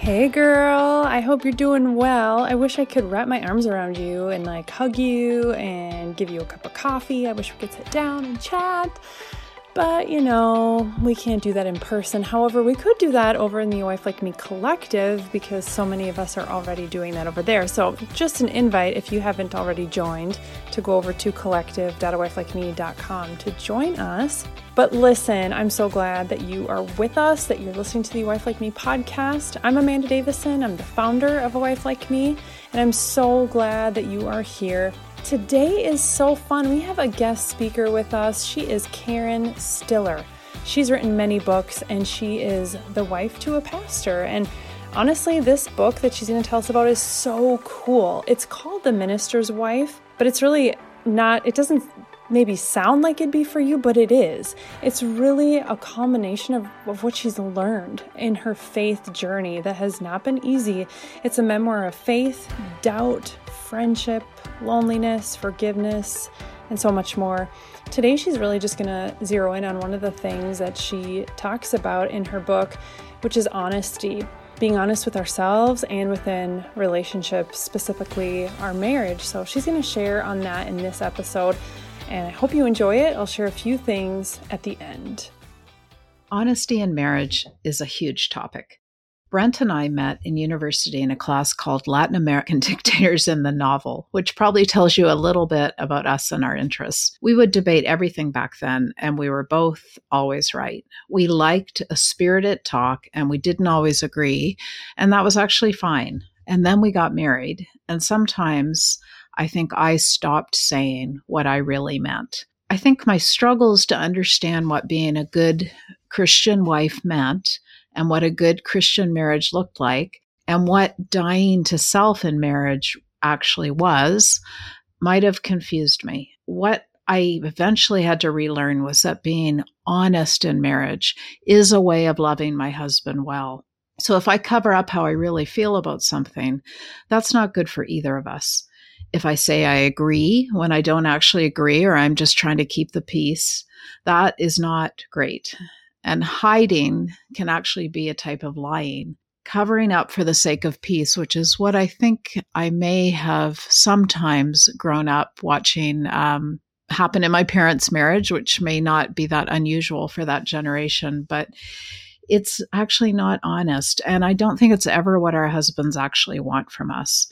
Hey girl, I hope you're doing well. I wish I could wrap my arms around you and like hug you and give you a cup of coffee. I wish we could sit down and chat. But, you know, we can't do that in person. However, we could do that over in the Wife Like Me collective because so many of us are already doing that over there. So, just an invite if you haven't already joined to go over to collective.wifelikeme.com to join us. But listen, I'm so glad that you are with us, that you're listening to the Wife Like Me podcast. I'm Amanda Davison, I'm the founder of A Wife Like Me, and I'm so glad that you are here Today is so fun. We have a guest speaker with us. She is Karen Stiller. She's written many books and she is the wife to a pastor. And honestly, this book that she's going to tell us about is so cool. It's called The Minister's Wife, but it's really not, it doesn't maybe sound like it'd be for you, but it is. It's really a combination of, of what she's learned in her faith journey that has not been easy. It's a memoir of faith, doubt, friendship, loneliness, forgiveness, and so much more. Today, she's really just going to zero in on one of the things that she talks about in her book, which is honesty. Being honest with ourselves and within relationships, specifically our marriage. So, she's going to share on that in this episode, and I hope you enjoy it. I'll share a few things at the end. Honesty in marriage is a huge topic. Brent and I met in university in a class called Latin American Dictators in the Novel, which probably tells you a little bit about us and our interests. We would debate everything back then, and we were both always right. We liked a spirited talk, and we didn't always agree, and that was actually fine. And then we got married, and sometimes I think I stopped saying what I really meant. I think my struggles to understand what being a good Christian wife meant and what a good Christian marriage looked like and what dying to self in marriage actually was might have confused me. What I eventually had to relearn was that being honest in marriage is a way of loving my husband well. So if I cover up how I really feel about something, that's not good for either of us. If I say I agree when I don't actually agree or I'm just trying to keep the peace, that is not great. And hiding can actually be a type of lying, covering up for the sake of peace, which is what I think I may have sometimes grown up watching um, happen in my parents' marriage, which may not be that unusual for that generation, but it's actually not honest. And I don't think it's ever what our husbands actually want from us.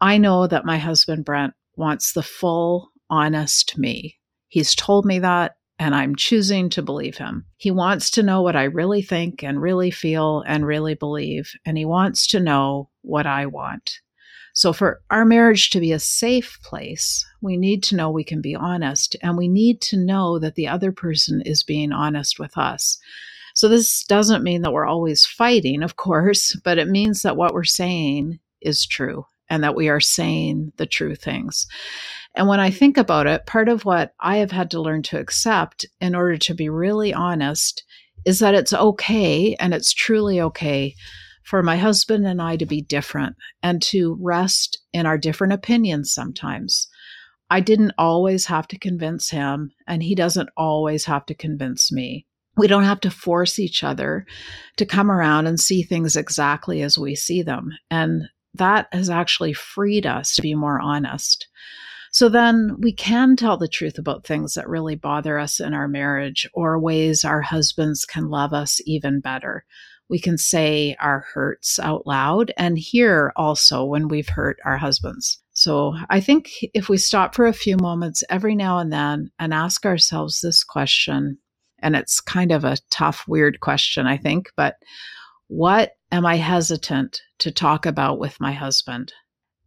I know that my husband, Brent, wants the full, honest me. He's told me that and I'm choosing to believe him. He wants to know what I really think and really feel and really believe, and he wants to know what I want. So, for our marriage to be a safe place, we need to know we can be honest, and we need to know that the other person is being honest with us. So, this doesn't mean that we're always fighting, of course, but it means that what we're saying is true and that we are saying the true things. And when I think about it, part of what I have had to learn to accept in order to be really honest is that it's okay and it's truly okay for my husband and I to be different and to rest in our different opinions sometimes. I didn't always have to convince him, and he doesn't always have to convince me. We don't have to force each other to come around and see things exactly as we see them. And that has actually freed us to be more honest. So then we can tell the truth about things that really bother us in our marriage or ways our husbands can love us even better. We can say our hurts out loud and hear also when we've hurt our husbands. So I think if we stop for a few moments every now and then and ask ourselves this question, and it's kind of a tough, weird question, I think, but what am I hesitant to talk about with my husband?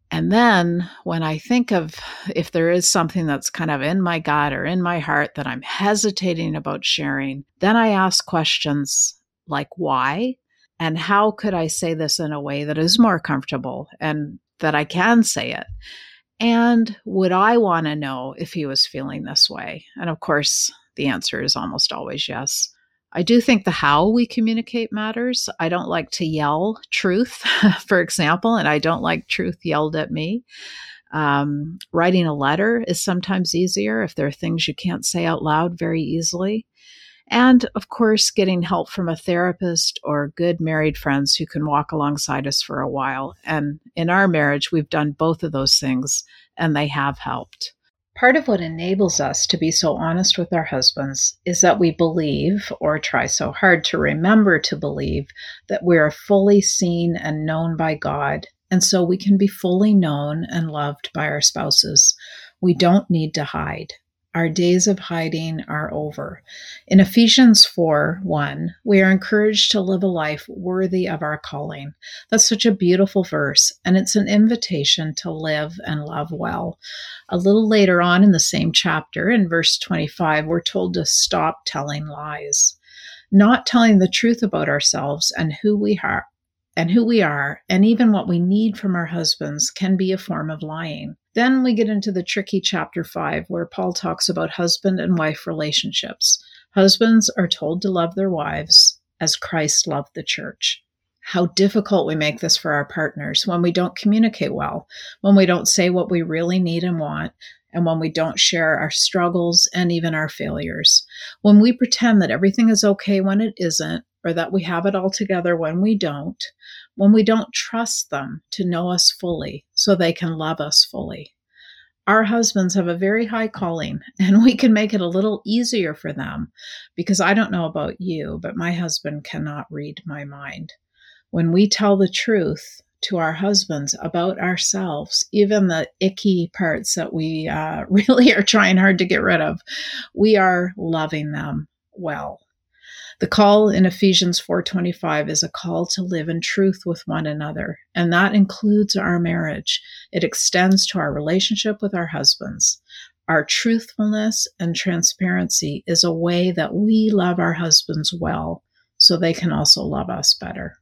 And then when I think of if there is something that's kind of in my gut or in my heart that I'm hesitating about sharing, then I ask questions like why and how could I say this in a way that is more comfortable and that I can say it? And would I want to know if he was feeling this way? And of course, the answer is almost always yes. I do think the how we communicate matters. I don't like to yell truth, for example, and I don't like truth yelled at me. Um, writing a letter is sometimes easier if there are things you can't say out loud very easily. And of course, getting help from a therapist or good married friends who can walk alongside us for a while. And in our marriage, we've done both of those things and they have helped. Part of what enables us to be so honest with our husbands is that we believe, or try so hard to remember to believe, that we are fully seen and known by God, and so we can be fully known and loved by our spouses. We don't need to hide. Our days of hiding are over. In Ephesians 4 1, we are encouraged to live a life worthy of our calling. That's such a beautiful verse, and it's an invitation to live and love well. A little later on in the same chapter, in verse 25, we're told to stop telling lies. Not telling the truth about ourselves and who we are and who we are, and even what we need from our husbands, can be a form of lying. Then we get into the tricky chapter 5, where Paul talks about husband and wife relationships. Husbands are told to love their wives as Christ loved the church. How difficult we make this for our partners when we don't communicate well, when we don't say what we really need and want, and when we don't share our struggles and even our failures. When we pretend that everything is okay when it isn't, or that we have it all together when we don't, when we don't trust them to know us fully so they can love us fully. Our husbands have a very high calling, and we can make it a little easier for them because I don't know about you, but my husband cannot read my mind. When we tell the truth, to our husbands about ourselves, even the icky parts that we uh, really are trying hard to get rid of, we are loving them well. The call in Ephesians 4:25 is a call to live in truth with one another, and that includes our marriage. It extends to our relationship with our husbands. Our truthfulness and transparency is a way that we love our husbands well so they can also love us better.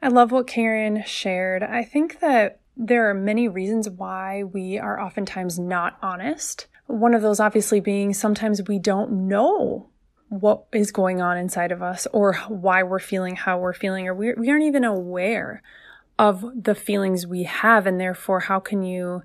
I love what Karen shared. I think that there are many reasons why we are oftentimes not honest. One of those, obviously, being sometimes we don't know what is going on inside of us or why we're feeling how we're feeling, or we, we aren't even aware of the feelings we have. And therefore, how can you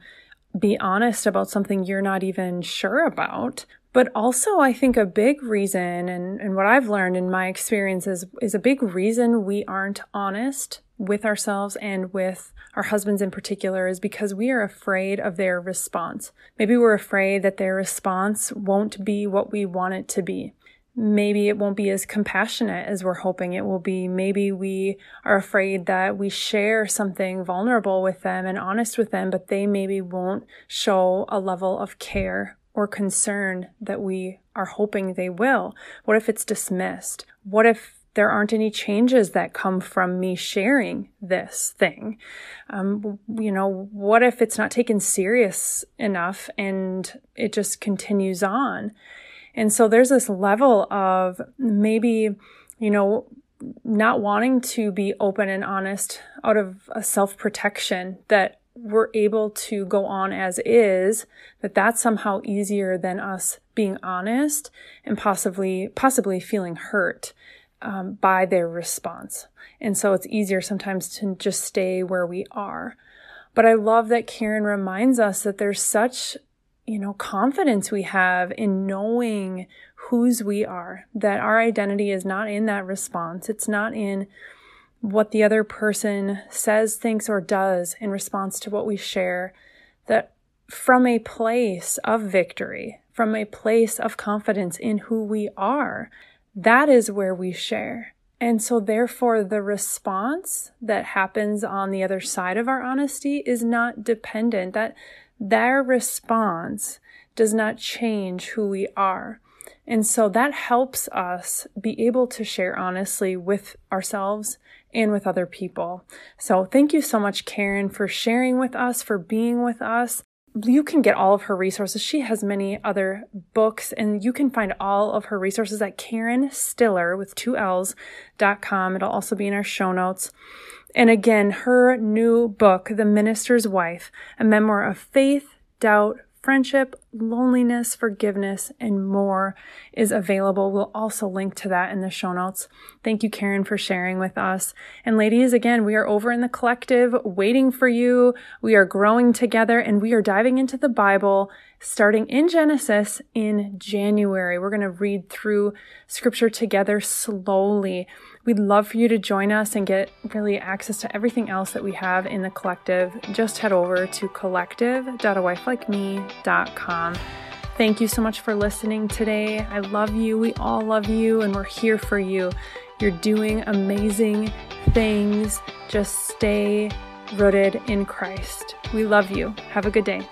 be honest about something you're not even sure about? But also, I think a big reason, and, and what I've learned in my experience is, is a big reason we aren't honest with ourselves and with our husbands in particular is because we are afraid of their response. Maybe we're afraid that their response won't be what we want it to be maybe it won't be as compassionate as we're hoping it will be. Maybe we are afraid that we share something vulnerable with them and honest with them, but they maybe won't show a level of care or concern that we are hoping they will. What if it's dismissed? What if there aren't any changes that come from me sharing this thing. Um, you know, what if it's not taken serious enough and it just continues on? And so there's this level of maybe, you know, not wanting to be open and honest out of a self protection that we're able to go on as is that that's somehow easier than us being honest and possibly possibly feeling hurt um, by their response. And so it's easier sometimes to just stay where we are. But i love that karen reminds us that there's such you know, confidence we have in knowing whose we are, that our identity is not in that response. It's not in what the other person says, thinks, or does in response to what we share. That from a place of victory, from a place of confidence in who we are, that is where we share. And so, therefore, the response that happens on the other side of our honesty is not dependent. That their response does not change who we are. And so that helps us be able to share honestly with ourselves and with other people. So thank you so much, Karen, for sharing with us, for being with us. You can get all of her resources. She has many other books, and you can find all of her resources at Karen Stiller with two L's dot com. It'll also be in our show notes. And again, her new book, The Minister's Wife, a memoir of faith, doubt, friendship, loneliness, forgiveness, and more is available. We'll also link to that in the show notes. Thank you, Karen, for sharing with us. And ladies, again, we are over in the collective waiting for you. We are growing together and we are diving into the Bible starting in Genesis in January. We're going to read through scripture together slowly. We'd love for you to join us and get really access to everything else that we have in the collective. Just head over to collective.awifelikeme.com. Thank you so much for listening today. I love you. We all love you, and we're here for you. You're doing amazing things. Just stay rooted in Christ. We love you. Have a good day.